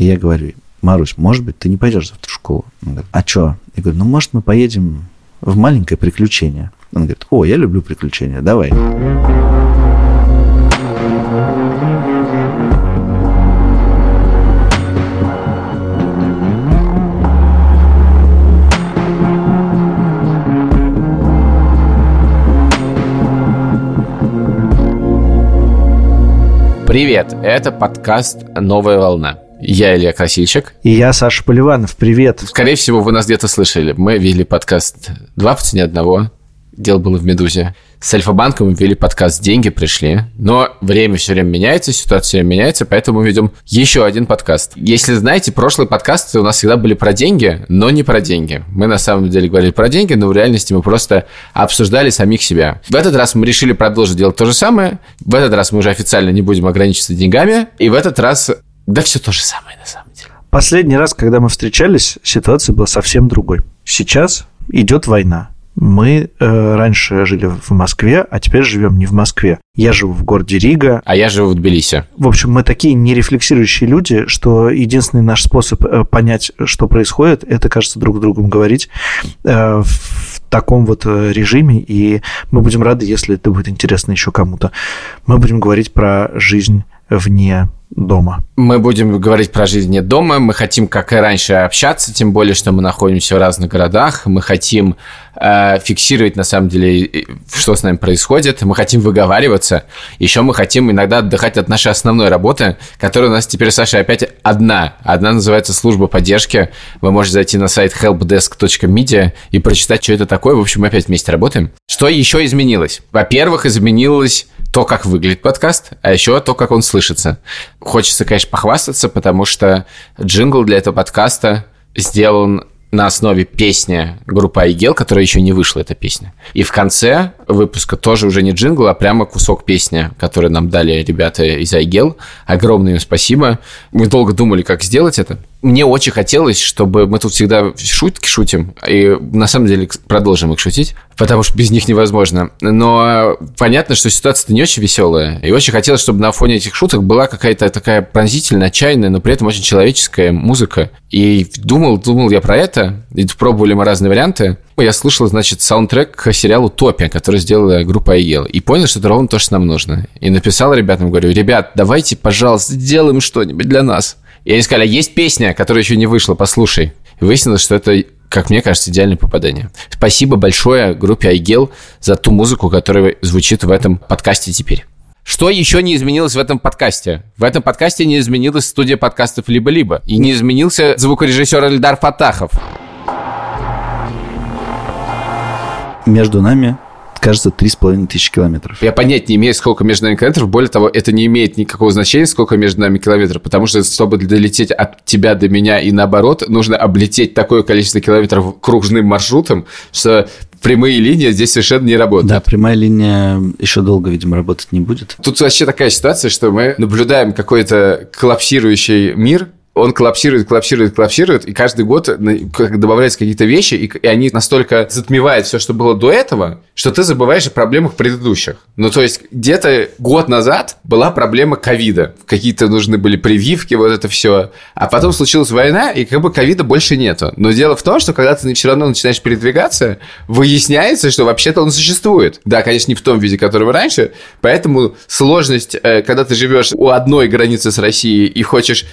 И я говорю, Марусь, может быть, ты не пойдешь завтра в школу? Он говорит, а что? Я говорю, ну, может, мы поедем в маленькое приключение. Он говорит, о, я люблю приключения, давай. Привет, это подкаст «Новая волна». Я Илья Красильщик. И я Саша Поливанов. Привет. Скорее всего, вы нас где-то слышали. Мы вели подкаст «Два по цене одного». Дело было в «Медузе». С Альфа-банком мы вели подкаст «Деньги пришли», но время все время меняется, ситуация все время меняется, поэтому мы ведем еще один подкаст. Если знаете, прошлые подкасты у нас всегда были про деньги, но не про деньги. Мы на самом деле говорили про деньги, но в реальности мы просто обсуждали самих себя. В этот раз мы решили продолжить делать то же самое. В этот раз мы уже официально не будем ограничиваться деньгами. И в этот раз, да все то же самое на самом деле. Последний раз, когда мы встречались, ситуация была совсем другой. Сейчас идет война. Мы э, раньше жили в Москве, а теперь живем не в Москве. Я живу в городе Рига. А я живу в Тбилиси. В общем, мы такие нерефлексирующие люди, что единственный наш способ э, понять, что происходит, это, кажется, друг с другом говорить э, в таком вот э, режиме. И мы будем рады, если это будет интересно еще кому-то. Мы будем говорить про жизнь вне дома. Мы будем говорить про жизнь вне дома. Мы хотим, как и раньше, общаться, тем более, что мы находимся в разных городах. Мы хотим э, фиксировать, на самом деле, что с нами происходит. Мы хотим выговариваться. Еще мы хотим иногда отдыхать от нашей основной работы, которая у нас теперь, Саша, опять одна. Одна называется «Служба поддержки». Вы можете зайти на сайт helpdesk.media и прочитать, что это такое. В общем, мы опять вместе работаем. Что еще изменилось? Во-первых, изменилось то, как выглядит подкаст, а еще то, как он слышится. Хочется, конечно, похвастаться, потому что джингл для этого подкаста сделан на основе песни группы Айгел, которая еще не вышла, эта песня. И в конце выпуска тоже уже не джингл, а прямо кусок песни, который нам дали ребята из Айгел. Огромное им спасибо. Мы долго думали, как сделать это мне очень хотелось, чтобы мы тут всегда шутки шутим, и на самом деле продолжим их шутить, потому что без них невозможно. Но понятно, что ситуация-то не очень веселая, и очень хотелось, чтобы на фоне этих шуток была какая-то такая пронзительная, отчаянная, но при этом очень человеческая музыка. И думал, думал я про это, и пробовали мы разные варианты. Я слышал, значит, саундтрек к сериалу «Топия», который сделала группа Айел, и понял, что это ровно то, что нам нужно. И написал ребятам, говорю, ребят, давайте, пожалуйста, сделаем что-нибудь для нас. И они сказали, есть песня, которая еще не вышла, послушай. И выяснилось, что это, как мне кажется, идеальное попадание. Спасибо большое группе Айгел за ту музыку, которая звучит в этом подкасте теперь. Что еще не изменилось в этом подкасте? В этом подкасте не изменилась студия подкастов «Либо-либо». И не изменился звукорежиссер Эльдар Фатахов. Между нами кажется, три с половиной тысячи километров. Я понять не имею, сколько между нами километров. Более того, это не имеет никакого значения, сколько между нами километров, потому что, чтобы долететь от тебя до меня и наоборот, нужно облететь такое количество километров кружным маршрутом, что прямые линии здесь совершенно не работают. Да, прямая линия еще долго, видимо, работать не будет. Тут вообще такая ситуация, что мы наблюдаем какой-то коллапсирующий мир, он коллапсирует, коллапсирует, коллапсирует, и каждый год добавляются какие-то вещи, и, и они настолько затмевают все, что было до этого, что ты забываешь о проблемах предыдущих. Ну, то есть, где-то год назад была проблема ковида. Какие-то нужны были прививки, вот это все. А потом случилась война, и как бы ковида больше нету. Но дело в том, что когда ты все равно начинаешь передвигаться, выясняется, что вообще-то он существует. Да, конечно, не в том виде, которого раньше, поэтому сложность, э, когда ты живешь у одной границы с Россией и хочешь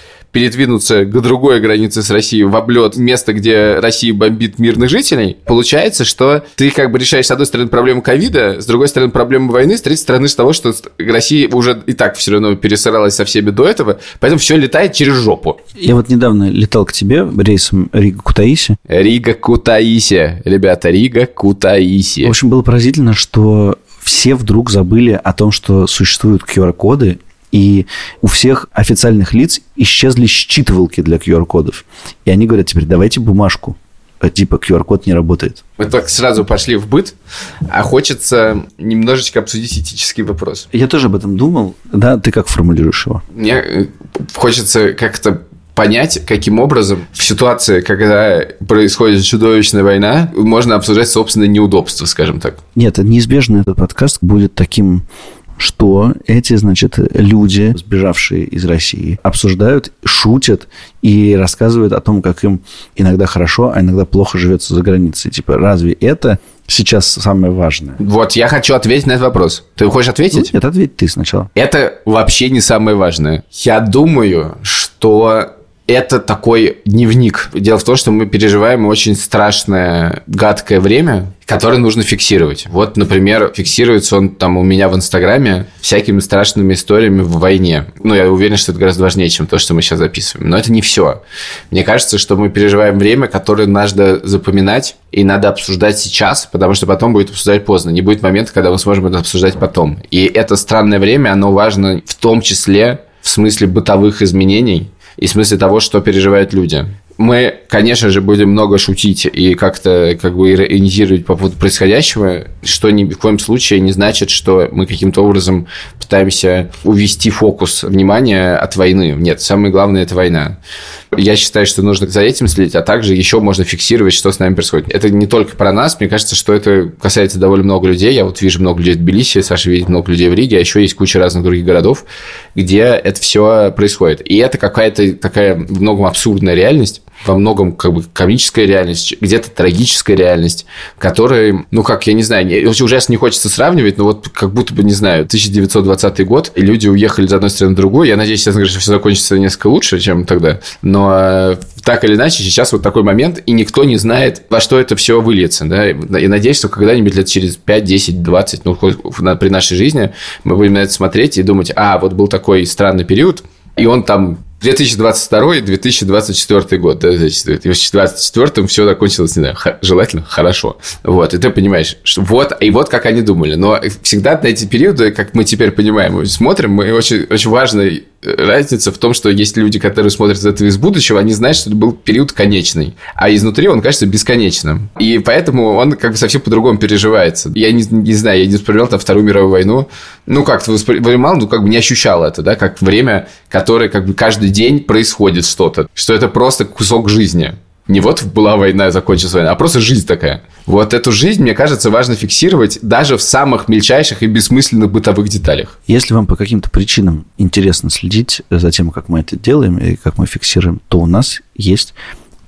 передвинуться к другой границе с Россией в облет место, где Россия бомбит мирных жителей, получается, что ты как бы решаешь, с одной стороны, проблему ковида, с другой стороны, проблему войны, с третьей стороны, с того, что Россия уже и так все равно пересыралась со всеми до этого, поэтому все летает через жопу. Я вот недавно летал к тебе рейсом Рига-Кутаиси. Рига-Кутаиси, ребята, Рига-Кутаиси. В общем, было поразительно, что все вдруг забыли о том, что существуют QR-коды, и у всех официальных лиц исчезли считывалки для QR-кодов. И они говорят теперь, давайте бумажку. А типа QR-код не работает. Мы так сразу пошли в быт, а хочется немножечко обсудить этический вопрос. Я тоже об этом думал. Да, ты как формулируешь его? Мне э, хочется как-то понять, каким образом в ситуации, когда происходит чудовищная война, можно обсуждать собственное неудобство, скажем так. Нет, неизбежно этот подкаст будет таким что эти, значит, люди, сбежавшие из России, обсуждают, шутят и рассказывают о том, как им иногда хорошо, а иногда плохо живется за границей. Типа, разве это сейчас самое важное? Вот, я хочу ответить на этот вопрос. Ты хочешь ответить? Ну, это ответь ты сначала. Это вообще не самое важное. Я думаю, что это такой дневник. Дело в том, что мы переживаем очень страшное, гадкое время, которое нужно фиксировать. Вот, например, фиксируется он там у меня в Инстаграме всякими страшными историями в войне. Ну, я уверен, что это гораздо важнее, чем то, что мы сейчас записываем. Но это не все. Мне кажется, что мы переживаем время, которое надо запоминать и надо обсуждать сейчас, потому что потом будет обсуждать поздно. Не будет момента, когда мы сможем это обсуждать потом. И это странное время, оно важно в том числе в смысле бытовых изменений, и в смысле того, что переживают люди. Мы, конечно же, будем много шутить и как-то как бы иронизировать по поводу происходящего, что ни в коем случае не значит, что мы каким-то образом пытаемся увести фокус внимания от войны. Нет, самое главное – это война. Я считаю, что нужно за этим следить, а также еще можно фиксировать, что с нами происходит. Это не только про нас, мне кажется, что это касается довольно много людей. Я вот вижу много людей в Тбилиси, Саша видит много людей в Риге, а еще есть куча разных других городов, где это все происходит. И это какая-то такая в многом абсурдная реальность, во многом как бы комическая реальность, где-то трагическая реальность, которая, ну как, я не знаю, ужасно не хочется сравнивать, но вот как будто бы, не знаю, 1920 год, и люди уехали с одной стороны в другую. Я надеюсь, говоря, что все закончится несколько лучше, чем тогда. Но э, так или иначе, сейчас вот такой момент, и никто не знает, во что это все выльется. Да? И надеюсь, что когда-нибудь лет через 5, 10, 20, ну, при нашей жизни мы будем на это смотреть и думать, а, вот был такой странный период, и он там 2022-2024 год, да, в 2024 все закончилось, не знаю, желательно хорошо. Вот, и ты понимаешь, что вот, и вот как они думали. Но всегда на эти периоды, как мы теперь понимаем, смотрим, мы очень, очень важная разница в том, что есть люди, которые смотрят это из будущего, они знают, что это был период конечный, а изнутри он кажется бесконечным. И поэтому он как бы совсем по-другому переживается. Я не, не знаю, я не вспоминал там Вторую мировую войну, ну, как-то воспринимал, ну, как бы не ощущал это, да, как время, которое как бы каждый день происходит что-то, что это просто кусок жизни. Не вот была война, закончилась война, а просто жизнь такая. Вот эту жизнь, мне кажется, важно фиксировать даже в самых мельчайших и бессмысленных бытовых деталях. Если вам по каким-то причинам интересно следить за тем, как мы это делаем и как мы фиксируем, то у нас есть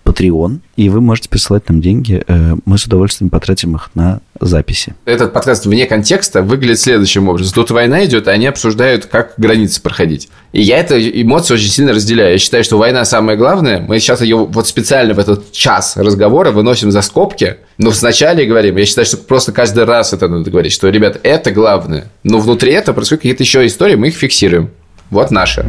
Patreon, и вы можете присылать нам деньги. Э, мы с удовольствием потратим их на записи. Этот подкаст вне контекста выглядит следующим образом. Тут война идет, и они обсуждают, как границы проходить. И я эту эмоцию очень сильно разделяю. Я считаю, что война самое главное. Мы сейчас ее вот специально в этот час разговора выносим за скобки, но вначале говорим, я считаю, что просто каждый раз это надо говорить, что, ребят, это главное. Но внутри этого происходят какие-то еще истории, мы их фиксируем. Вот наши.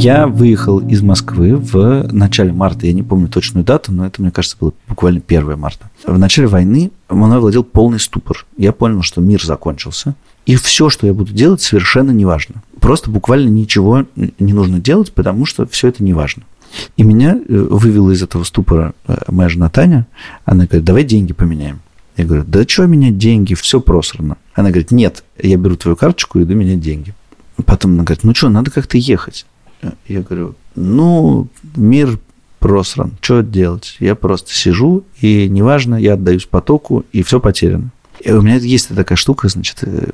Я выехал из Москвы в начале марта. Я не помню точную дату, но это, мне кажется, было буквально 1 марта. В начале войны мной владел полный ступор. Я понял, что мир закончился. И все, что я буду делать, совершенно неважно. Просто буквально ничего не нужно делать, потому что все это неважно. И меня э, вывела из этого ступора э, моя жена Таня. Она говорит, давай деньги поменяем. Я говорю, да что менять деньги, все просрано. Она говорит, нет, я беру твою карточку и иду менять деньги. Потом она говорит, ну что, надо как-то ехать. Я говорю, ну, мир просран, что делать? Я просто сижу, и неважно, я отдаюсь потоку, и все потеряно. И у меня есть такая штука, значит, э,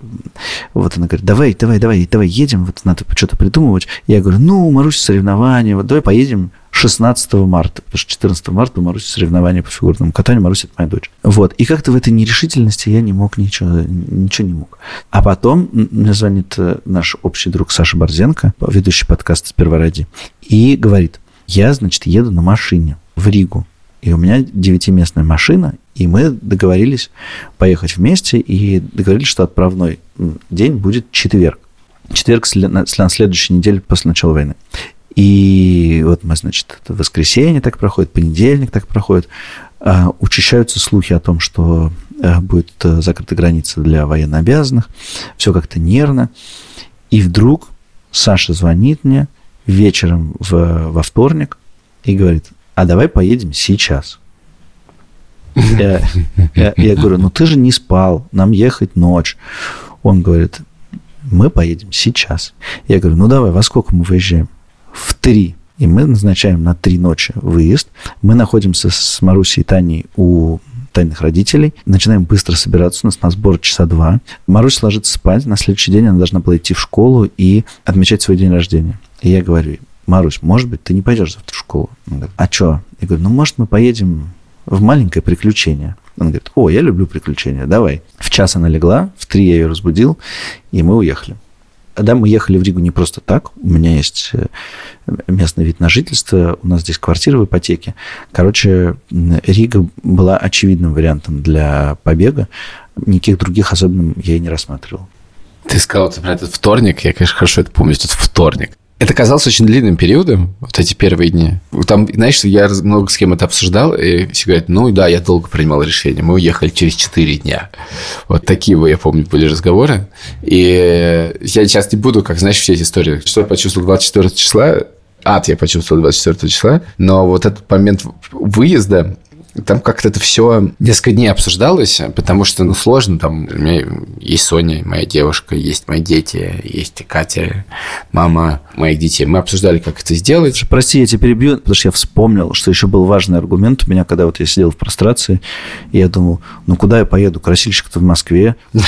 вот она говорит, давай, давай, давай, давай едем, вот надо что-то придумывать. Я говорю, ну, Маруся, соревнования, вот давай поедем 16 марта, потому что 14 марта у Маруси соревнования по фигурному катанию, Маруся – это моя дочь. Вот, и как-то в этой нерешительности я не мог ничего, ничего не мог. А потом мне звонит э, наш общий друг Саша Борзенко, ведущий подкаста «Сперва ради», и говорит, я, значит, еду на машине в Ригу, и у меня девятиместная машина, и мы договорились поехать вместе, и договорились, что отправной день будет четверг. Четверг на следующей неделе после начала войны. И вот мы, значит, это воскресенье так проходит, понедельник так проходит. А, учащаются слухи о том, что э, будет э, закрыта граница для военнообязанных. Все как-то нервно. И вдруг Саша звонит мне вечером в, во вторник и говорит, а давай поедем сейчас. Я, я, я говорю, ну ты же не спал, нам ехать ночь. Он говорит, мы поедем сейчас. Я говорю, ну давай, во сколько мы выезжаем? В три. И мы назначаем на три ночи выезд. Мы находимся с Марусей и Таней у тайных родителей. Начинаем быстро собираться. У нас на сбор часа два. Марусь ложится спать. На следующий день она должна была идти в школу и отмечать свой день рождения. И я говорю, Марусь, может быть, ты не пойдешь завтра в школу? Она говорит, а что? Я говорю, ну, может, мы поедем в маленькое приключение. Он говорит, о, я люблю приключения, давай. В час она легла, в три я ее разбудил, и мы уехали. Да, мы ехали в Ригу не просто так. У меня есть э, местный вид на жительство, у нас здесь квартира в ипотеке. Короче, Рига была очевидным вариантом для побега. Никаких других особенным я и не рассматривал. Ты сказал про этот вторник, я, конечно, хорошо это помню, этот вторник. Это казалось очень длинным периодом, вот эти первые дни. Там, знаешь, я много с кем это обсуждал, и все говорят, ну да, я долго принимал решение. Мы уехали через 4 дня. Вот такие, я помню, были разговоры. И я сейчас не буду, как, знаешь, все эти истории. Что я почувствовал 24 числа, ад я почувствовал 24 числа, но вот этот момент выезда, там как-то это все несколько дней обсуждалось, потому что, ну, сложно. Там у меня есть Соня, моя девушка, есть мои дети, есть Катя, мама моих детей. Мы обсуждали, как это сделать. Прости, я тебя перебью, потому что я вспомнил, что еще был важный аргумент у меня, когда вот я сидел в прострации, и я думал, ну, куда я поеду? Красильщик-то в Москве.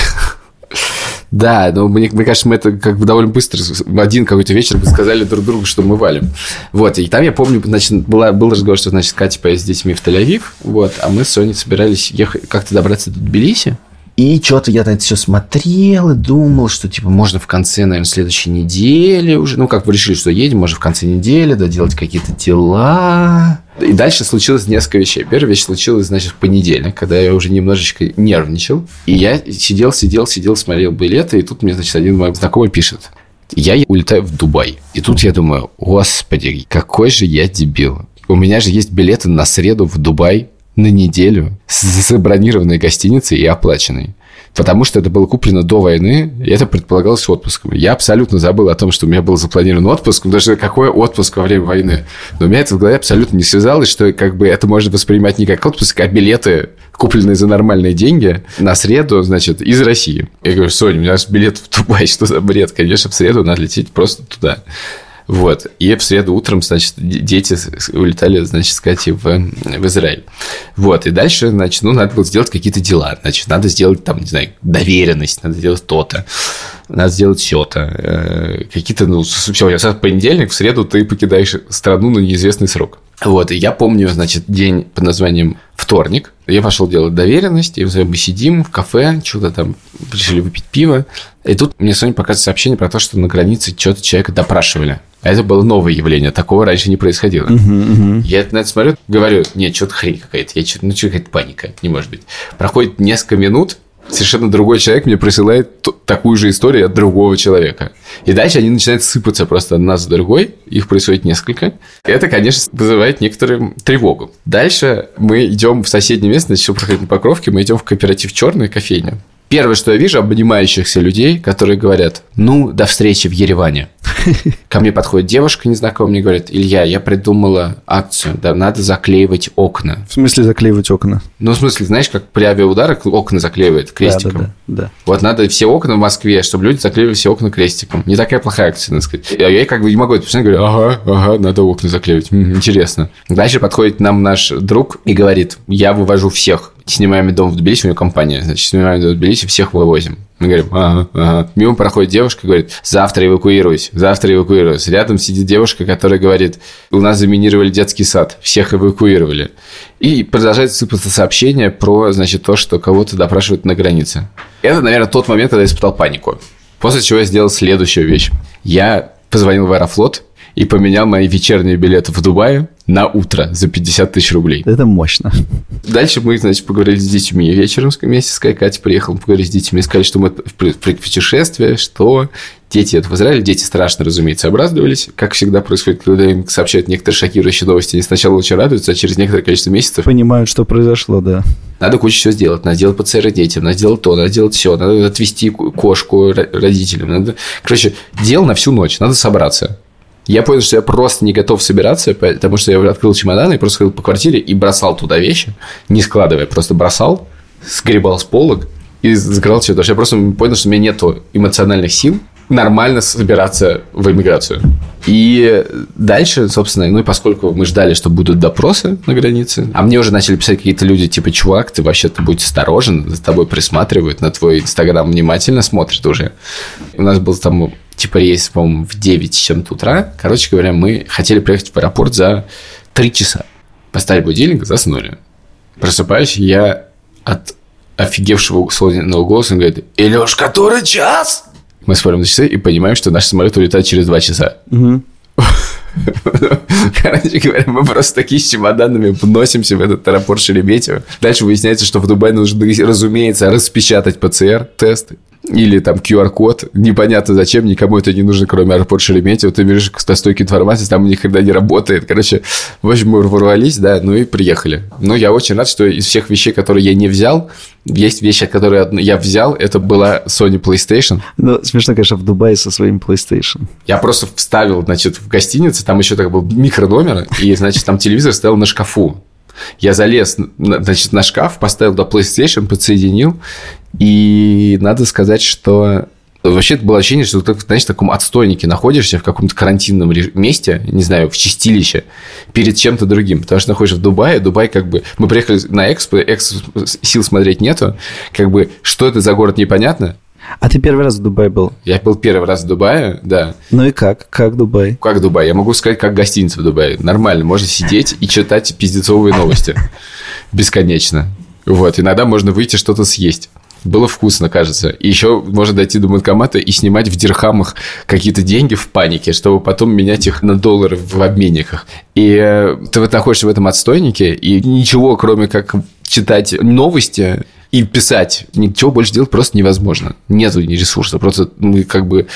Да, но мне, мне кажется, мы это как бы довольно быстро в один какой-то вечер бы сказали друг другу, что мы валим. Вот, и там я помню, значит, была, был разговор, что, значит, Катя поедет с детьми в Тель-Авив, вот, а мы с Соней собирались ехать, как-то добраться до Тбилиси, и что-то я на это все смотрел и думал, что, типа, можно в конце, наверное, следующей недели уже, ну, как бы решили, что едем, можно в конце недели доделать какие-то дела. И дальше случилось несколько вещей. Первая вещь случилась, значит, в понедельник, когда я уже немножечко нервничал. И я сидел, сидел, сидел, смотрел билеты, и тут мне, значит, один мой знакомый пишет. Я улетаю в Дубай. И тут я думаю, господи, какой же я дебил. У меня же есть билеты на среду в Дубай на неделю с забронированной гостиницей и оплаченной. Потому что это было куплено до войны, и это предполагалось отпуском. Я абсолютно забыл о том, что у меня был запланирован отпуск. Даже какой отпуск во время войны? Но у меня это в голове абсолютно не связалось, что как бы это можно воспринимать не как отпуск, а билеты, купленные за нормальные деньги, на среду, значит, из России. Я говорю, Соня, у меня билет в Дубай, что за бред? Конечно, в среду надо лететь просто туда. Вот. И в среду утром, значит, дети улетали, значит, с Катей в, в Израиль. Вот. И дальше, значит, ну, надо было сделать какие-то дела. Значит, надо сделать, там, не знаю, доверенность, надо сделать то-то, надо сделать все-то. Э, какие-то, ну, все, в понедельник, в среду ты покидаешь страну на неизвестный срок. Вот, и я помню, значит, день под названием вторник. Я пошел делать доверенность, и мы сидим в кафе, что-то там решили выпить пиво. И тут мне Соня показывает сообщение про то, что на границе что-то человека допрашивали. А это было новое явление, такого раньше не происходило. Uh-huh, uh-huh. Я на это смотрю, говорю, нет, что-то хрень какая-то, я что-то, ну, что какая-то паника, не может быть. Проходит несколько минут, совершенно другой человек мне присылает такую же историю от другого человека. И дальше они начинают сыпаться просто одна за другой, их происходит несколько. Это, конечно, вызывает некоторую тревогу. Дальше мы идем в соседнее место, значит, все проходит на Покровке, мы идем в кооператив «Черная кофейня». Первое, что я вижу, обнимающихся людей, которые говорят, ну, до встречи в Ереване. Ко мне подходит девушка незнакомая, мне говорит, Илья, я придумала акцию, да, надо заклеивать окна. В смысле заклеивать окна? Ну, в смысле, знаешь, как при авиаударах окна заклеивают крестиком? Да, да, да, Вот надо все окна в Москве, чтобы люди заклеивали все окна крестиком. Не такая плохая акция, надо сказать. Я, я как бы не могу это посмотреть, говорю, ага, ага, надо окна заклеивать. Интересно. Дальше подходит нам наш друг и говорит, я вывожу всех. Снимаем дом в Тбилиси, у него компания, значит, снимаем дом в Тбилиси, всех вывозим. Мы говорим, ага, ага. Мимо проходит девушка, говорит, завтра эвакуируюсь, завтра эвакуируюсь. Рядом сидит девушка, которая говорит, у нас заминировали детский сад, всех эвакуировали. И продолжает сыпаться сообщение про, значит, то, что кого-то допрашивают на границе. Это, наверное, тот момент, когда я испытал панику. После чего я сделал следующую вещь. Я позвонил в Аэрофлот и поменял мои вечерние билеты в Дубае на утро за 50 тысяч рублей. Это мощно. Дальше мы, значит, поговорили с детьми вечером вместе с Катей приехал, поговорили с детьми, сказали, что мы в путешествие, что дети это в Израиле, дети страшно, разумеется, обрадовались. Как всегда происходит, когда им сообщают некоторые шокирующие новости, они сначала очень радуются, а через некоторое количество месяцев... Понимают, что произошло, да. Надо кучу всего сделать. Надо сделать ПЦР детям, надо сделать то, надо сделать все, надо отвезти кошку родителям. Надо... Короче, дел на всю ночь, надо собраться. Я понял, что я просто не готов собираться, потому что я открыл чемодан и просто ходил по квартире и бросал туда вещи, не складывая, просто бросал, сгребал с полок и закрывал все. Потому что я просто понял, что у меня нет эмоциональных сил нормально собираться в эмиграцию. И дальше, собственно, ну и поскольку мы ждали, что будут допросы на границе, а мне уже начали писать какие-то люди, типа, чувак, ты вообще-то будь осторожен, за тобой присматривают, на твой инстаграм внимательно смотрят уже. У нас был там типа рейс, по-моему, в 9 с чем-то утра. Короче говоря, мы хотели приехать в аэропорт за 3 часа. Поставили будильник, заснули. Просыпаюсь, я от офигевшего солнечного голоса он говорит, Илюш, который час? Мы смотрим на часы и понимаем, что наш самолет улетает через 2 часа. Короче говоря, мы просто такие с чемоданами вносимся в этот аэропорт Шереметьево. Дальше выясняется, что в Дубае нужно, разумеется, распечатать ПЦР-тест или там QR-код. Непонятно зачем, никому это не нужно, кроме аэропорта Шереметьево. Ты видишь на стойке информации, там ни хрена не работает. Короче, в общем, мы ворвались, да, ну и приехали. Но я очень рад, что из всех вещей, которые я не взял, есть вещи, которые я взял, это была Sony PlayStation. Ну, смешно, конечно, в Дубае со своим PlayStation. Я просто вставил, значит, в гостинице, там еще так был микрономер, и, значит, там телевизор стоял на шкафу. Я залез, значит, на шкаф, поставил до PlayStation, подсоединил, и надо сказать, что Вообще, это было ощущение, что ты, знаешь, в таком отстойнике находишься в каком-то карантинном месте, не знаю, в чистилище, перед чем-то другим. Потому что находишься в Дубае, Дубай как бы... Мы приехали на Экспо, Экспо сил смотреть нету. Как бы, что это за город, непонятно. А ты первый раз в Дубае был? Я был первый раз в Дубае, да. Ну и как? Как Дубай? Как Дубай? Я могу сказать, как гостиница в Дубае. Нормально, можно сидеть и читать пиздецовые новости. Бесконечно. Вот, иногда можно выйти что-то съесть. Было вкусно, кажется. И еще можно дойти до банкомата и снимать в дирхамах какие-то деньги в панике, чтобы потом менять их на доллары в обменниках. И э, ты вот находишься в этом отстойнике, и ничего, кроме как читать новости, и писать. Ничего больше делать просто невозможно. Нету ресурса. Просто мы как бы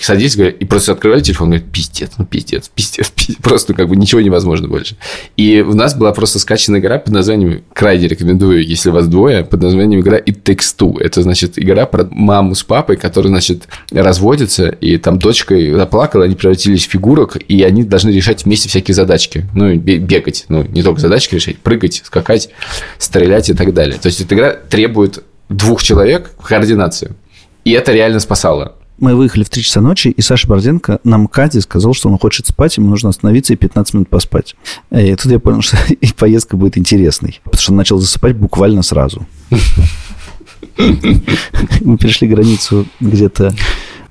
садись и просто открывали телефон, говорит, пиздец, ну пиздец, пиздец, пиздец. Просто как бы ничего невозможно больше. И у нас была просто скачана игра под названием, крайне рекомендую, если вас двое, под названием игра Takes Two. Это, значит, игра про маму с папой, которые, значит, разводятся, и там дочка заплакала, они превратились в фигурок, и они должны решать вместе всякие задачки. Ну, бегать, ну, не только задачки решать, прыгать, скакать, стрелять и так далее. То есть, эта игра требует двух человек координацию. И это реально спасало. Мы выехали в 3 часа ночи, и Саша Борзенко на МКАДе сказал, что он хочет спать, ему нужно остановиться и 15 минут поспать. И тут я понял, что и поездка будет интересной, потому что он начал засыпать буквально сразу. Мы перешли границу где-то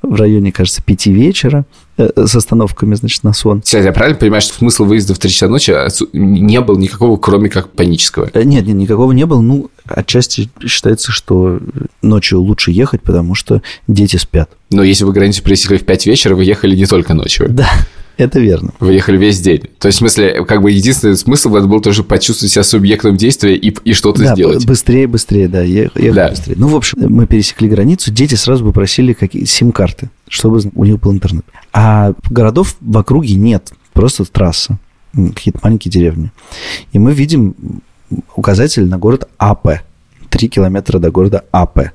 в районе, кажется, пяти вечера э, с остановками, значит, на сон. Сейчас я правильно понимаю, что смысл выезда в 3 часа ночи не был никакого, кроме как панического? Э, нет, нет, никакого не было. Ну, отчасти считается, что ночью лучше ехать, потому что дети спят. Но если вы границу пересекли в 5 вечера, вы ехали не только ночью. Да. Это верно. Вы ехали весь день. То есть, в смысле, как бы единственный смысл это был тоже почувствовать себя субъектом действия и, и что-то да, сделать. быстрее, быстрее, да, ехать да. быстрее. Ну, в общем, мы пересекли границу, дети сразу попросили какие сим-карты, чтобы у них был интернет. А городов в округе нет, просто трасса, какие-то маленькие деревни. И мы видим указатель на город АП. Три километра до города АП.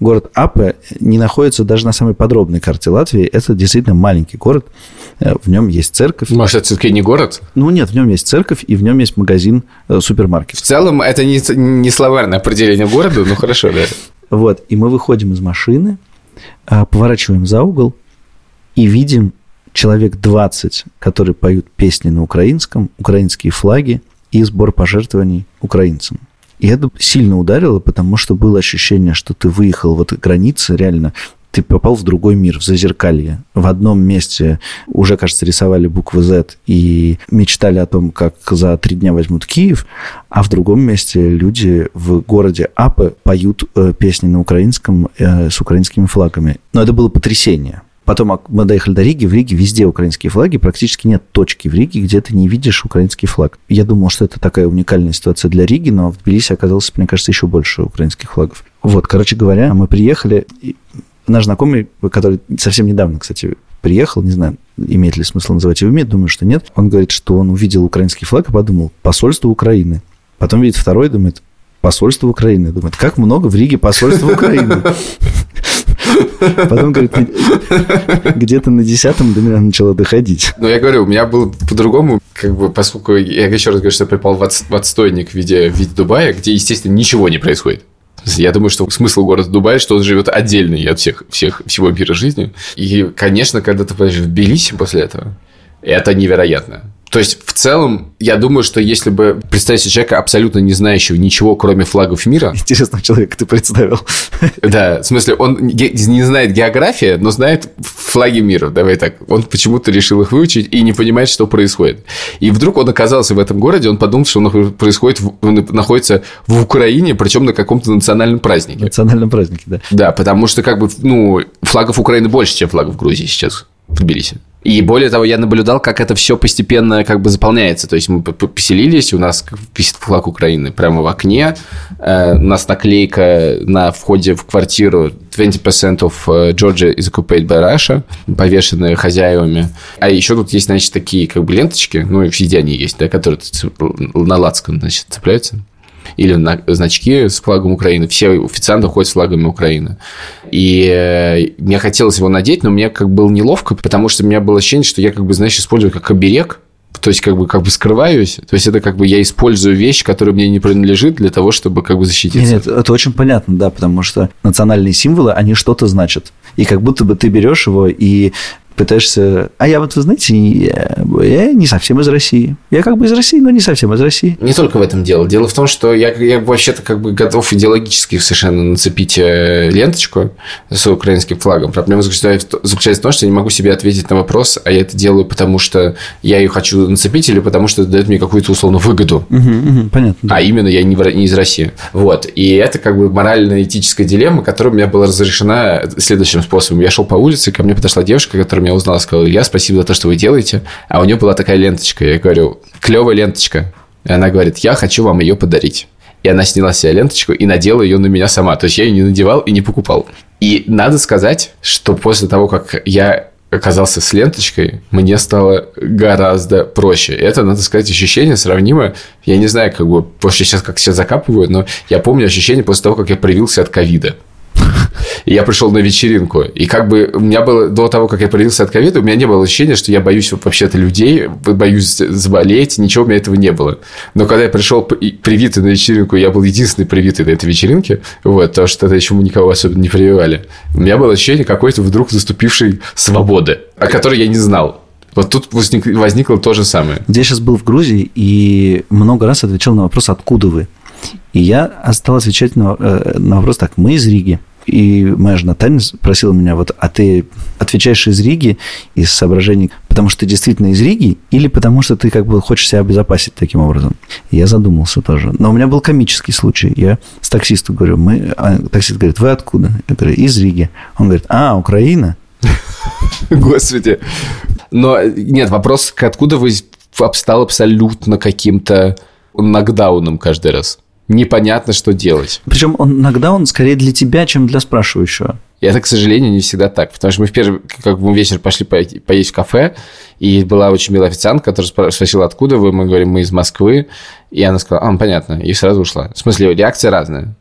Город Апе не находится даже на самой подробной карте Латвии. Это действительно маленький город. Э, в нем есть церковь. Может, это все-таки не город? Ну, нет, в нем есть церковь, и в нем есть магазин, э, супермаркет. В целом, это не, не словарное определение города, ну хорошо, да. Вот, и мы выходим из машины, э, поворачиваем за угол и видим человек 20, которые поют песни на украинском, украинские флаги и сбор пожертвований украинцам. И это сильно ударило, потому что было ощущение, что ты выехал вот границы, реально, ты попал в другой мир, в зазеркалье. В одном месте уже, кажется, рисовали буквы Z и мечтали о том, как за три дня возьмут Киев, а в другом месте люди в городе Апы поют э, песни на украинском э, с украинскими флагами. Но это было потрясение. Потом мы доехали до Риги, в Риге везде украинские флаги, практически нет точки в Риге, где ты не видишь украинский флаг. Я думал, что это такая уникальная ситуация для Риги, но в Тбилиси оказалось, мне кажется, еще больше украинских флагов. Вот, короче говоря, мы приехали, наш знакомый, который совсем недавно, кстати, приехал, не знаю, имеет ли смысл называть его имя, думаю, что нет. Он говорит, что он увидел украинский флаг и подумал, посольство Украины. Потом видит второй, думает, посольство Украины. Думает, как много в Риге посольства Украины. Потом, говорит, где-то на десятом до меня начало доходить. Ну, я говорю, у меня было по-другому, как бы, поскольку я еще раз говорю, что я попал в отстойник в виде, в виде Дубая, где, естественно, ничего не происходит. Я думаю, что смысл города Дубай, что он живет отдельный от всех, всех всего мира жизни. И, конечно, когда ты поедешь в Тбилиси после этого, это невероятно. То есть, в целом, я думаю, что если бы представить себе человека, абсолютно не знающего ничего, кроме флагов мира... Интересного человека ты представил. Да, в смысле, он не знает географии, но знает флаги мира, давай так. Он почему-то решил их выучить и не понимает, что происходит. И вдруг он оказался в этом городе, он подумал, что он происходит, он находится в Украине, причем на каком-то национальном празднике. Национальном празднике, да. Да, потому что, как бы, ну, флагов Украины больше, чем флагов Грузии сейчас в Тбилиси. И более того, я наблюдал, как это все постепенно как бы заполняется. То есть мы поселились, у нас висит флаг Украины прямо в окне, э, у нас наклейка на входе в квартиру 20% of э, Georgia is occupied by Russia, повешенные хозяевами. А еще тут есть, значит, такие как бы ленточки, ну, и везде они есть, да, которые на лацкан, значит, цепляются или на значки с флагом Украины. Все официанты ходят с флагами Украины. И э, мне хотелось его надеть, но мне как бы было неловко, потому что у меня было ощущение, что я как бы, знаешь, использую как оберег, то есть как бы как бы скрываюсь, то есть это как бы я использую вещь, которая мне не принадлежит для того, чтобы как бы защититься. Нет, нет, это очень понятно, да, потому что национальные символы, они что-то значат. И как будто бы ты берешь его и пытаешься... А я вот, вы знаете, я, я не совсем из России. Я как бы из России, но не совсем из России. Не только в этом дело. Дело в том, что я, я вообще-то как бы готов идеологически совершенно нацепить э, ленточку с украинским флагом. Проблема заключается, заключается в том, что я не могу себе ответить на вопрос, а я это делаю потому, что я ее хочу нацепить или потому, что это дает мне какую-то условно выгоду. Угу, угу, понятно. А именно я не, не из России. Вот. И это как бы морально-этическая дилемма, которая у меня была разрешена следующим способом. Я шел по улице, ко мне подошла девушка, которая меня узнала, сказала, я спасибо за то, что вы делаете. А у нее была такая ленточка. Я говорю, клевая ленточка. И она говорит, я хочу вам ее подарить. И она сняла себе ленточку и надела ее на меня сама. То есть я ее не надевал и не покупал. И надо сказать, что после того, как я оказался с ленточкой, мне стало гораздо проще. Это, надо сказать, ощущение сравнимое. Я не знаю, как бы, вообще сейчас как все закапывают, но я помню ощущение после того, как я привился от ковида. И я пришел на вечеринку. И как бы у меня было до того, как я привился от ковида, у меня не было ощущения, что я боюсь вообще-то людей, боюсь заболеть, ничего у меня этого не было. Но когда я пришел привитый на вечеринку, я был единственный привитый на этой вечеринке, вот, потому что тогда еще мы никого особенно не прививали. У меня было ощущение какой-то вдруг заступившей свободы, о которой я не знал. Вот тут возник, возникло то же самое. Я сейчас был в Грузии и много раз отвечал на вопрос, откуда вы. И я стал отвечать на, э, на вопрос так. Мы из Риги. И моя жена Таня спросила меня, вот, а ты отвечаешь из Риги из соображений, потому что ты действительно из Риги, или потому что ты как бы хочешь себя обезопасить таким образом? Я задумался тоже. Но у меня был комический случай. Я с таксистом говорю, мы... А таксист говорит, вы откуда? Я говорю, из Риги. Он говорит, а, Украина? Господи. Но нет, вопрос, откуда вы стал абсолютно каким-то нокдауном каждый раз? Непонятно, что делать. Причем он иногда он скорее для тебя, чем для спрашивающего. И это, к сожалению, не всегда так. Потому что мы в первый как бы вечер пошли поесть в кафе, и была очень милая официантка, которая спросила, откуда вы. Мы говорим, мы из Москвы. И она сказала, а, понятно, и сразу ушла. В смысле, реакция разная.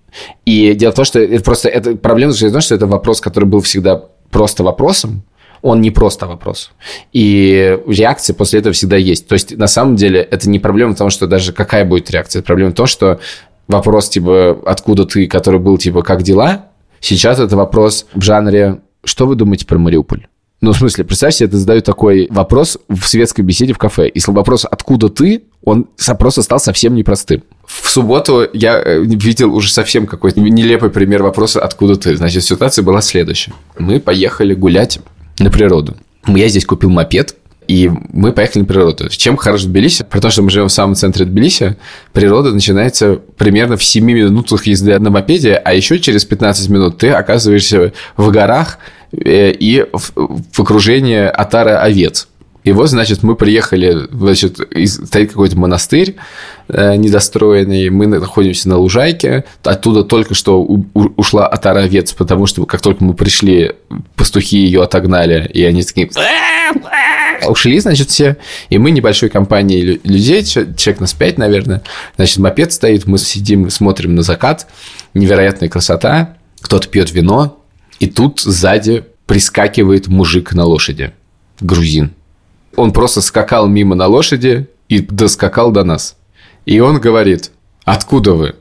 И дело в том, что это просто это, проблема заключается в том, что это вопрос, который был всегда просто вопросом, он не просто вопрос. И реакция после этого всегда есть. То есть, на самом деле, это не проблема в том, что даже какая будет реакция. Это проблема в том, что вопрос, типа, откуда ты, который был, типа, как дела, сейчас это вопрос в жанре, что вы думаете про Мариуполь? Ну, в смысле, представь себе, ты задаю такой вопрос в светской беседе в кафе. И вопрос «откуда ты?» он просто стал совсем непростым. В субботу я э, видел уже совсем какой-то нелепый пример вопроса «откуда ты?». Значит, ситуация была следующая. Мы поехали гулять на природу. Я здесь купил мопед, и мы поехали на природу. Чем хорош Тбилиси? Потому что мы живем в самом центре Тбилиси, природа начинается примерно в 7 минутах езды на мопеде, а еще через 15 минут ты оказываешься в горах э, и в окружении отара овец. И вот, значит, мы приехали, значит, стоит какой-то монастырь э, недостроенный, мы находимся на лужайке, оттуда только что у, ушла отара овец, потому что как только мы пришли, пастухи ее отогнали, и они такие ушли, значит, все. И мы небольшой компанией людей, человек нас пять, наверное. Значит, мопед стоит, мы сидим, смотрим на закат. Невероятная красота. Кто-то пьет вино. И тут сзади прискакивает мужик на лошади. Грузин. Он просто скакал мимо на лошади и доскакал до нас. И он говорит, откуда вы?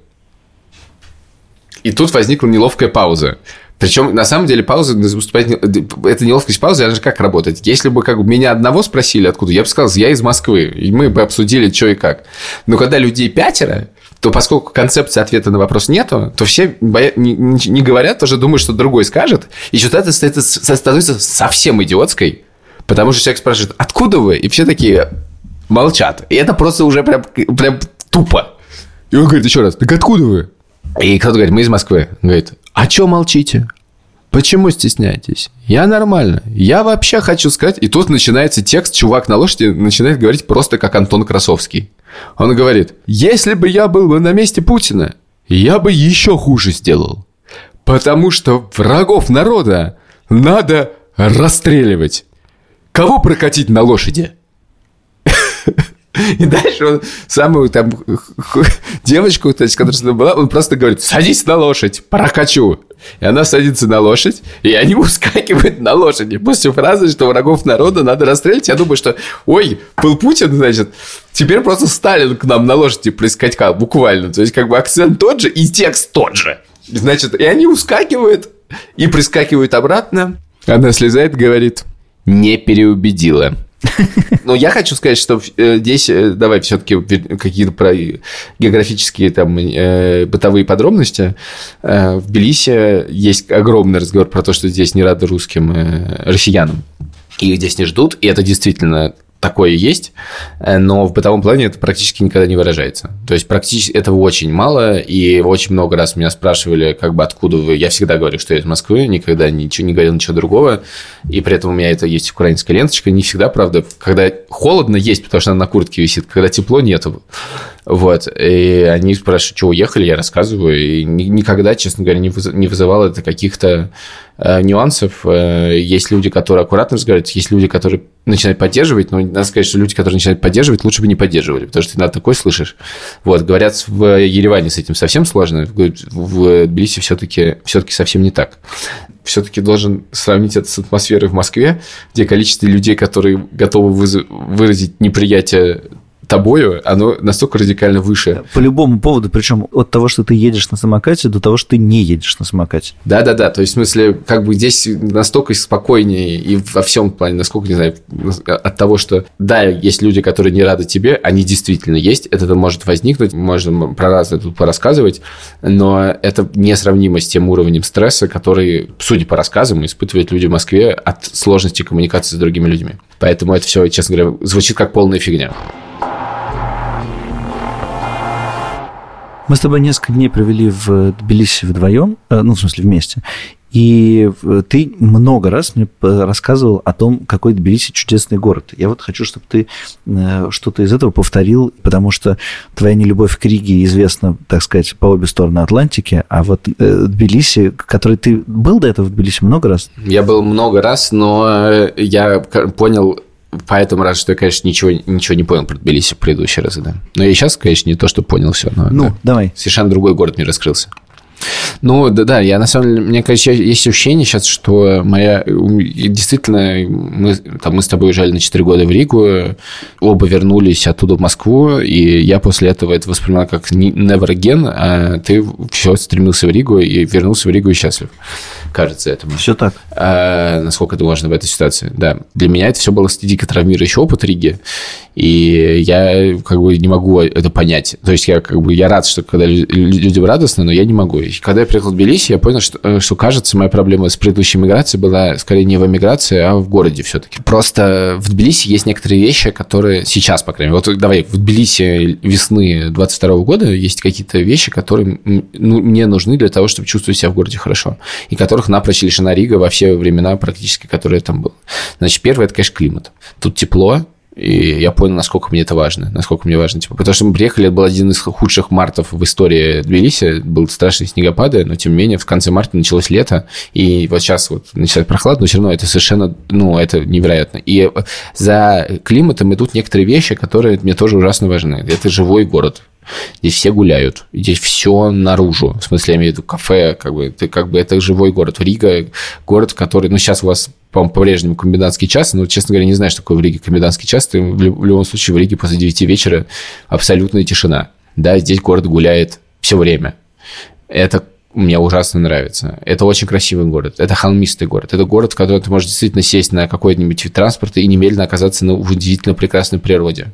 И тут возникла неловкая пауза. Причем, на самом деле, пауза. Это неловкость паузы, она же как работает? Если бы как бы меня одного спросили, откуда, я бы сказал, я из Москвы, и мы бы обсудили, что и как. Но когда людей пятеро, то поскольку концепции ответа на вопрос нету, то все боя... не, не говорят, тоже думают, что другой скажет. И что-то это становится совсем идиотской, потому что человек спрашивает, откуда вы? И все такие молчат. И это просто уже прям, прям тупо. И он говорит еще раз, так откуда вы? И кто-то говорит, мы из Москвы. Он говорит, а что молчите? Почему стесняетесь? Я нормально. Я вообще хочу сказать... И тут начинается текст, чувак на лошади начинает говорить просто как Антон Красовский. Он говорит, если бы я был бы на месте Путина, я бы еще хуже сделал. Потому что врагов народа надо расстреливать. Кого прокатить на лошади? И дальше он самую там девочку, то есть, которая была, он просто говорит, садись на лошадь, прокачу. И она садится на лошадь, и они ускакивают на лошади. После фразы, что врагов народа надо расстрелять, я думаю, что, ой, был Путин, значит, теперь просто Сталин к нам на лошади прискакал, буквально. То есть, как бы акцент тот же, и текст тот же. Значит, и они ускакивают, и прискакивают обратно. Она слезает говорит, не переубедила. Но я хочу сказать, что э, здесь, э, давай все-таки какие-то про географические там э, бытовые подробности. В Тбилиси есть огромный разговор про то, что здесь не рады русским россиянам. Их здесь не ждут, и это действительно такое есть, э, но в бытовом плане это практически никогда не выражается. То есть практически этого очень мало, и очень много раз меня спрашивали, как бы откуда вы. Я всегда говорю, что я из Москвы, никогда ничего не говорил ничего другого, и при этом у меня это есть украинская ленточка. Не всегда, правда, когда холодно есть, потому что она на куртке висит, когда тепло нету. Вот. И они спрашивают, что уехали, я рассказываю. И никогда, честно говоря, не вызывало это каких-то нюансов. Э, есть люди, которые аккуратно разговаривают, есть люди, которые начинают поддерживать, но надо сказать, что люди, которые начинают поддерживать, лучше бы не поддерживали, потому что ты на такой слышишь. Вот, говорят, в Ереване с этим совсем сложно, в Тбилиси все-таки все совсем не так все-таки должен сравнить это с атмосферой в Москве, где количество людей, которые готовы выразить неприятие тобою, оно настолько радикально выше. По любому поводу, причем от того, что ты едешь на самокате, до того, что ты не едешь на самокате. Да-да-да, то есть, в смысле, как бы здесь настолько спокойнее и во всем плане, насколько, не знаю, от того, что, да, есть люди, которые не рады тебе, они действительно есть, это может возникнуть, можно про разное тут порассказывать, но это несравнимо с тем уровнем стресса, который, судя по рассказам, испытывают люди в Москве от сложности коммуникации с другими людьми. Поэтому это все, честно говоря, звучит как полная фигня. Мы с тобой несколько дней провели в Тбилиси вдвоем, э, ну, в смысле, вместе. И э, ты много раз мне рассказывал о том, какой Тбилиси чудесный город. Я вот хочу, чтобы ты э, что-то из этого повторил, потому что твоя нелюбовь к Риге известна, так сказать, по обе стороны Атлантики, а вот Тбилиси, который ты был до этого в Тбилиси много раз? Я был много раз, но я понял Поэтому раз, что я, конечно, ничего, ничего не понял про Тбилиси в предыдущие разы, да. Но я сейчас, конечно, не то, что понял все. Но, ну, да, давай. Совершенно другой город мне раскрылся. Ну, да, да, я на самом деле, мне кажется, есть ощущение сейчас, что моя... Действительно, мы, там, мы с тобой уезжали на 4 года в Ригу, оба вернулись оттуда в Москву, и я после этого это воспринимал как never again, а ты все стремился в Ригу и вернулся в Ригу и счастлив кажется этому. Все так. А, насколько это можно в этой ситуации, да. Для меня это все было дико травмирующий опыт Риги, и я как бы не могу это понять. То есть я как бы я рад, что когда людям радостно, но я не могу. Когда я приехал в Тбилиси, я понял, что, э, что кажется, моя проблема с предыдущей миграцией была скорее не в эмиграции, а в городе все-таки. Просто в Тбилиси есть некоторые вещи, которые сейчас, по крайней мере, вот давай, в Тбилиси весны 22 года есть какие-то вещи, которые ну, мне нужны для того, чтобы чувствовать себя в городе хорошо, и которых напрочь лишена Рига во все времена практически, которые там был. Значит, первое – это, конечно, климат. Тут тепло, и я понял, насколько мне это важно, насколько мне важно. Типа, потому что мы приехали, это был один из худших мартов в истории Тбилиси, был страшный снегопады, но тем не менее в конце марта началось лето, и вот сейчас вот начинает прохладно, но все равно это совершенно, ну, это невероятно. И за климатом идут некоторые вещи, которые мне тоже ужасно важны. Это живой город, Здесь все гуляют, здесь все наружу. В смысле, я имею в виду кафе, как бы, ты, как бы это живой город. Рига город, который, ну, сейчас у вас по-моему, по-прежнему комендантский час, но, честно говоря, не знаю, что такое в Риге комендантский час. Ты в любом случае в Риге после 9 вечера абсолютная тишина. Да, здесь город гуляет все время. Это мне ужасно нравится. Это очень красивый город. Это холмистый город. Это город, в котором ты можешь действительно сесть на какой-нибудь вид транспорта и немедленно оказаться на удивительно прекрасной природе.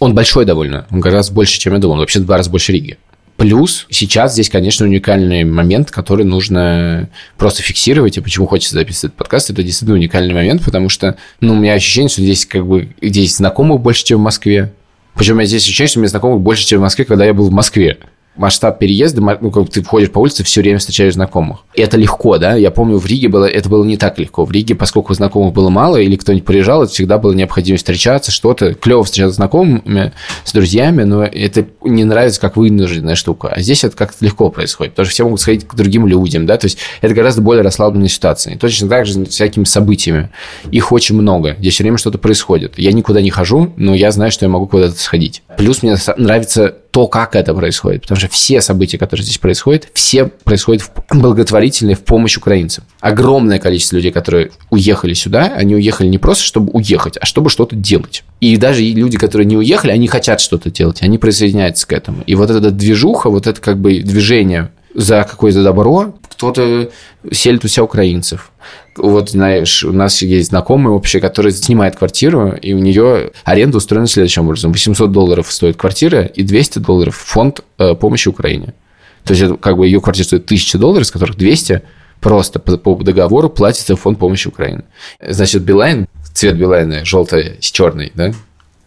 Он большой довольно. Он гораздо больше, чем я думал. Вообще в два раза больше Риги. Плюс сейчас здесь, конечно, уникальный момент, который нужно просто фиксировать, и почему хочется записывать этот подкаст, это действительно уникальный момент, потому что, ну, у меня ощущение, что здесь как бы здесь знакомых больше, чем в Москве. Причем меня здесь ощущение, что меня знакомых больше, чем в Москве, когда я был в Москве масштаб переезда, ну, как ты входишь по улице, все время встречаешь знакомых. И это легко, да? Я помню, в Риге было, это было не так легко. В Риге, поскольку знакомых было мало, или кто-нибудь приезжал, это всегда было необходимо встречаться, что-то. Клево встречаться с знакомыми, с друзьями, но это не нравится как вынужденная штука. А здесь это как-то легко происходит, потому что все могут сходить к другим людям, да? То есть это гораздо более расслабленная ситуация. И точно так же с всякими событиями. Их очень много. Здесь все время что-то происходит. Я никуда не хожу, но я знаю, что я могу куда-то сходить. Плюс мне нравится то, как это происходит. Потому что все события, которые здесь происходят, все происходят в благотворительные в помощь украинцам. Огромное количество людей, которые уехали сюда, они уехали не просто, чтобы уехать, а чтобы что-то делать. И даже люди, которые не уехали, они хотят что-то делать, они присоединяются к этому. И вот эта движуха, вот это как бы движение за какое-то добро, кто-то селит у себя украинцев. Вот, знаешь, у нас есть знакомый общий, который снимает квартиру, и у нее аренда устроена следующим образом. 800 долларов стоит квартира, и 200 долларов фонд э, помощи Украине. То есть, это, как бы ее квартира стоит 1000 долларов, из которых 200 просто по, по договору платится в фонд помощи Украине. Значит, Билайн, цвет Билайна желтый с черный, да,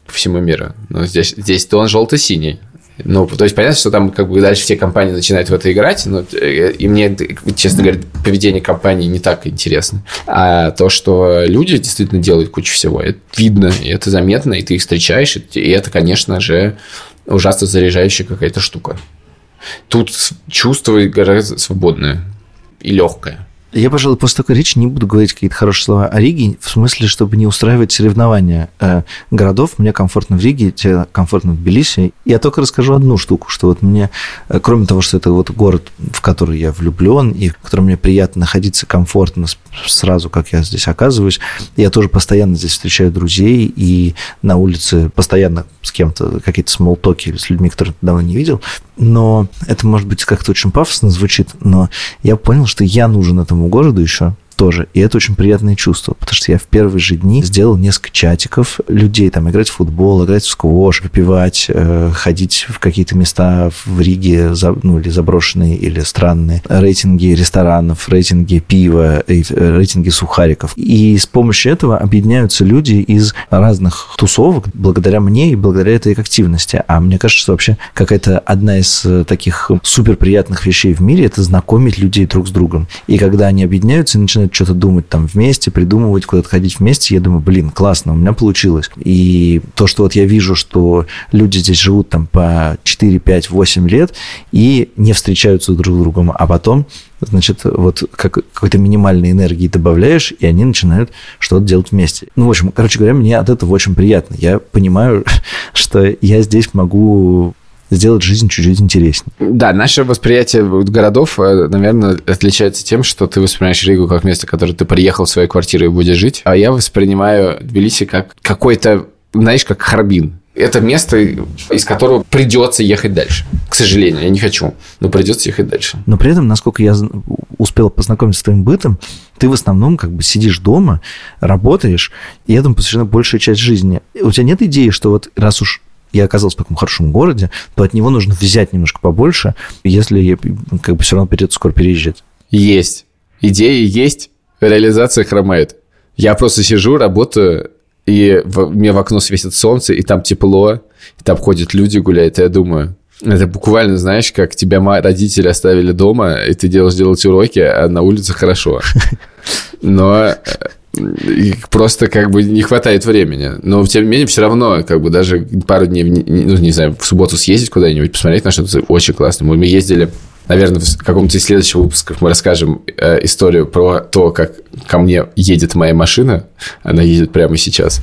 по всему миру. Но здесь, здесь то он желто-синий. Ну, то есть понятно, что там как бы дальше все компании начинают в это играть, но, э, и мне, честно говоря, поведение компании не так интересно. А то, что люди действительно делают кучу всего, это видно, и это заметно, и ты их встречаешь, и это, конечно же, ужасно заряжающая какая-то штука. Тут чувство гораздо свободное и легкое. Я, пожалуй, после такой речи не буду говорить какие-то хорошие слова о Риге, в смысле, чтобы не устраивать соревнования э, городов. Мне комфортно в Риге, тебе комфортно в Тбилиси. Я только расскажу одну штуку, что вот мне, э, кроме того, что это вот город, в который я влюблен, и в котором мне приятно находиться комфортно сразу, как я здесь оказываюсь, я тоже постоянно здесь встречаю друзей, и на улице постоянно с кем-то какие-то смолтоки с людьми, которых давно не видел. Но это, может быть, как-то очень пафосно звучит, но я понял, что я нужен этому городу еще тоже. И это очень приятное чувство, потому что я в первые же дни сделал несколько чатиков людей, там, играть в футбол, играть в сквош, выпивать, э, ходить в какие-то места в Риге, ну, или заброшенные, или странные, рейтинги ресторанов, рейтинги пива, рейтинги сухариков. И с помощью этого объединяются люди из разных тусовок благодаря мне и благодаря этой активности. А мне кажется, что вообще какая-то одна из э, таких супер приятных вещей в мире – это знакомить людей друг с другом. И когда они объединяются и начинают начинают что-то думать там вместе, придумывать, куда-то ходить вместе, я думаю, блин, классно, у меня получилось. И то, что вот я вижу, что люди здесь живут там по 4, 5, 8 лет и не встречаются друг с другом, а потом значит, вот как, какой-то минимальной энергии добавляешь, и они начинают что-то делать вместе. Ну, в общем, короче говоря, мне от этого очень приятно. Я понимаю, что я здесь могу сделать жизнь чуть-чуть интереснее. Да, наше восприятие городов, э, наверное, отличается тем, что ты воспринимаешь Ригу как место, в которое ты приехал в свою квартиру и будешь жить, а я воспринимаю Тбилиси как какой-то, знаешь, как Харбин. Это место, из которого придется ехать дальше. К сожалению, я не хочу, но придется ехать дальше. Но при этом, насколько я успел познакомиться с твоим бытом, ты в основном как бы сидишь дома, работаешь, и этому посвящена большая часть жизни. У тебя нет идеи, что вот раз уж я оказался в таком хорошем городе, то от него нужно взять немножко побольше, если как бы все равно придется скоро переезжать. Есть. Идеи есть, реализация хромает. Я просто сижу, работаю, и в, мне в окно светит солнце, и там тепло, и там ходят люди гуляют, и я думаю, это буквально, знаешь, как тебя родители оставили дома, и ты делаешь делать уроки, а на улице хорошо. Но э, и просто как бы не хватает времени. Но, тем не менее, все равно, как бы даже пару дней, ну, не знаю, в субботу съездить куда-нибудь, посмотреть на что-то очень классно. Мы ездили, наверное, в каком-то из следующих выпусков мы расскажем э, историю про то, как ко мне едет моя машина. Она едет прямо сейчас.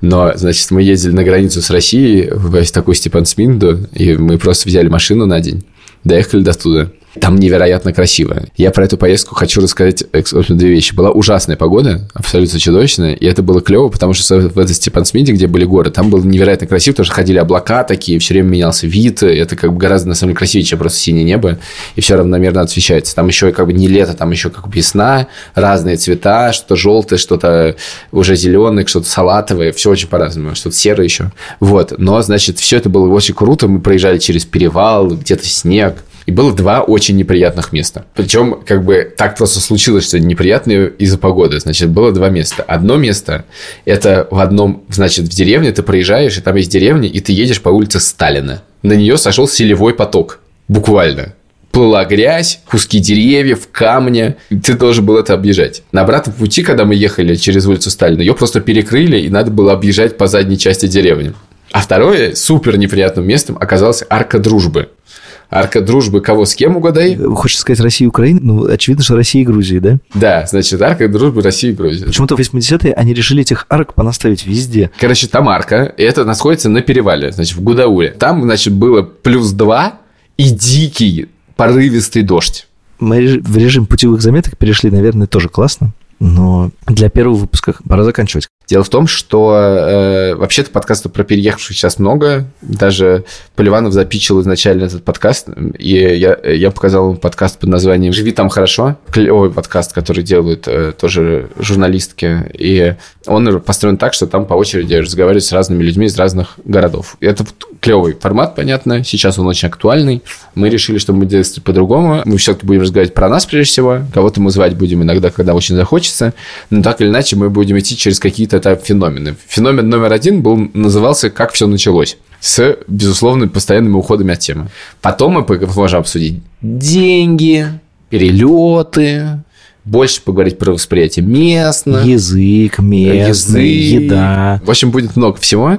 Но, значит, мы ездили на границу с Россией в такую Степан Сминду, и мы просто взяли машину на день, доехали до туда. Там невероятно красиво. Я про эту поездку хочу рассказать две вещи. Была ужасная погода, абсолютно чудовищная, и это было клево, потому что в этой Степан Смиде, где были горы, там было невероятно красиво, потому что ходили облака такие, все время менялся вид, это как бы гораздо, на самом деле, красивее, чем просто синее небо, и все равномерно освещается. Там еще как бы не лето, там еще как бы весна, разные цвета, что-то желтое, что-то уже зеленое, что-то салатовое, все очень по-разному, что-то серое еще. Вот, но, значит, все это было очень круто, мы проезжали через перевал, где-то снег, и было два очень неприятных места. Причем, как бы, так просто случилось, что неприятные из-за погоды. Значит, было два места. Одно место, это в одном, значит, в деревне ты проезжаешь, и там есть деревня, и ты едешь по улице Сталина. На нее сошел селевой поток. Буквально плыла грязь, куски деревьев, камня. Ты должен был это объезжать. На обратном пути, когда мы ехали через улицу Сталина, ее просто перекрыли, и надо было объезжать по задней части деревни. А второе супер неприятным местом оказалась арка дружбы. Арка дружбы кого с кем угадай? Хочешь сказать Россия и Украина? Ну, очевидно, что Россия и Грузия, да? Да, значит, арка дружбы России и Грузии. Почему-то в 80-е они решили этих арок понаставить везде. Короче, там арка, и это находится на перевале, значит, в Гудауле. Там, значит, было плюс два и дикий порывистый дождь. Мы в режим путевых заметок перешли, наверное, тоже классно. Но для первого выпуска пора заканчивать. Дело в том, что э, вообще-то подкастов про переехавших сейчас много. Даже Поливанов запичил изначально этот подкаст, и я, я показал ему подкаст под названием «Живи там хорошо». Клевый подкаст, который делают э, тоже журналистки. И он построен так, что там по очереди разговаривают с разными людьми из разных городов. И это клевый формат, понятно. Сейчас он очень актуальный. Мы решили, что мы делать по-другому. Мы все-таки будем разговаривать про нас прежде всего. Кого-то мы звать будем иногда, когда очень захочется. Но так или иначе мы будем идти через какие-то это феномены. Феномен номер один был, назывался «Как все началось» с, безусловно, постоянными уходами от темы. Потом мы можем обсудить деньги, перелеты, больше поговорить про восприятие местно. Язык, местный, язык. еда. В общем, будет много всего.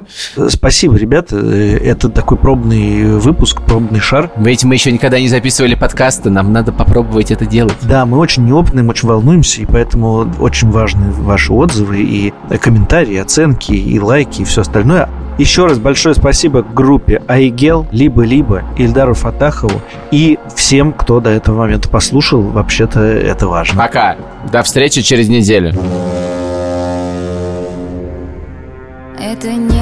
Спасибо, ребята. Это такой пробный выпуск, пробный шар. Ведь мы еще никогда не записывали подкасты, нам надо попробовать это делать. Да, мы очень неопытные, мы очень волнуемся, и поэтому очень важны ваши отзывы и комментарии, оценки, и лайки, и все остальное. Еще раз большое спасибо группе Айгел, либо-либо, Ильдару Фатахову и всем, кто до этого момента послушал. Вообще-то это важно. Пока. До встречи через неделю. Это не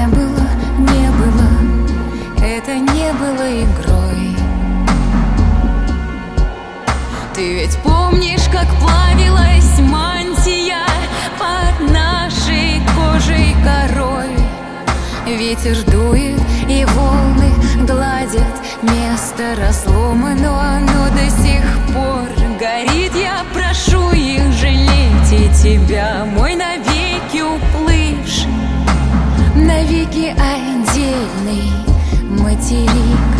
Ветер дует и волны гладят Место разломано, оно до сих пор горит. Я прошу их жалеть и тебя, мой навеки уплывший Навеки отдельный материк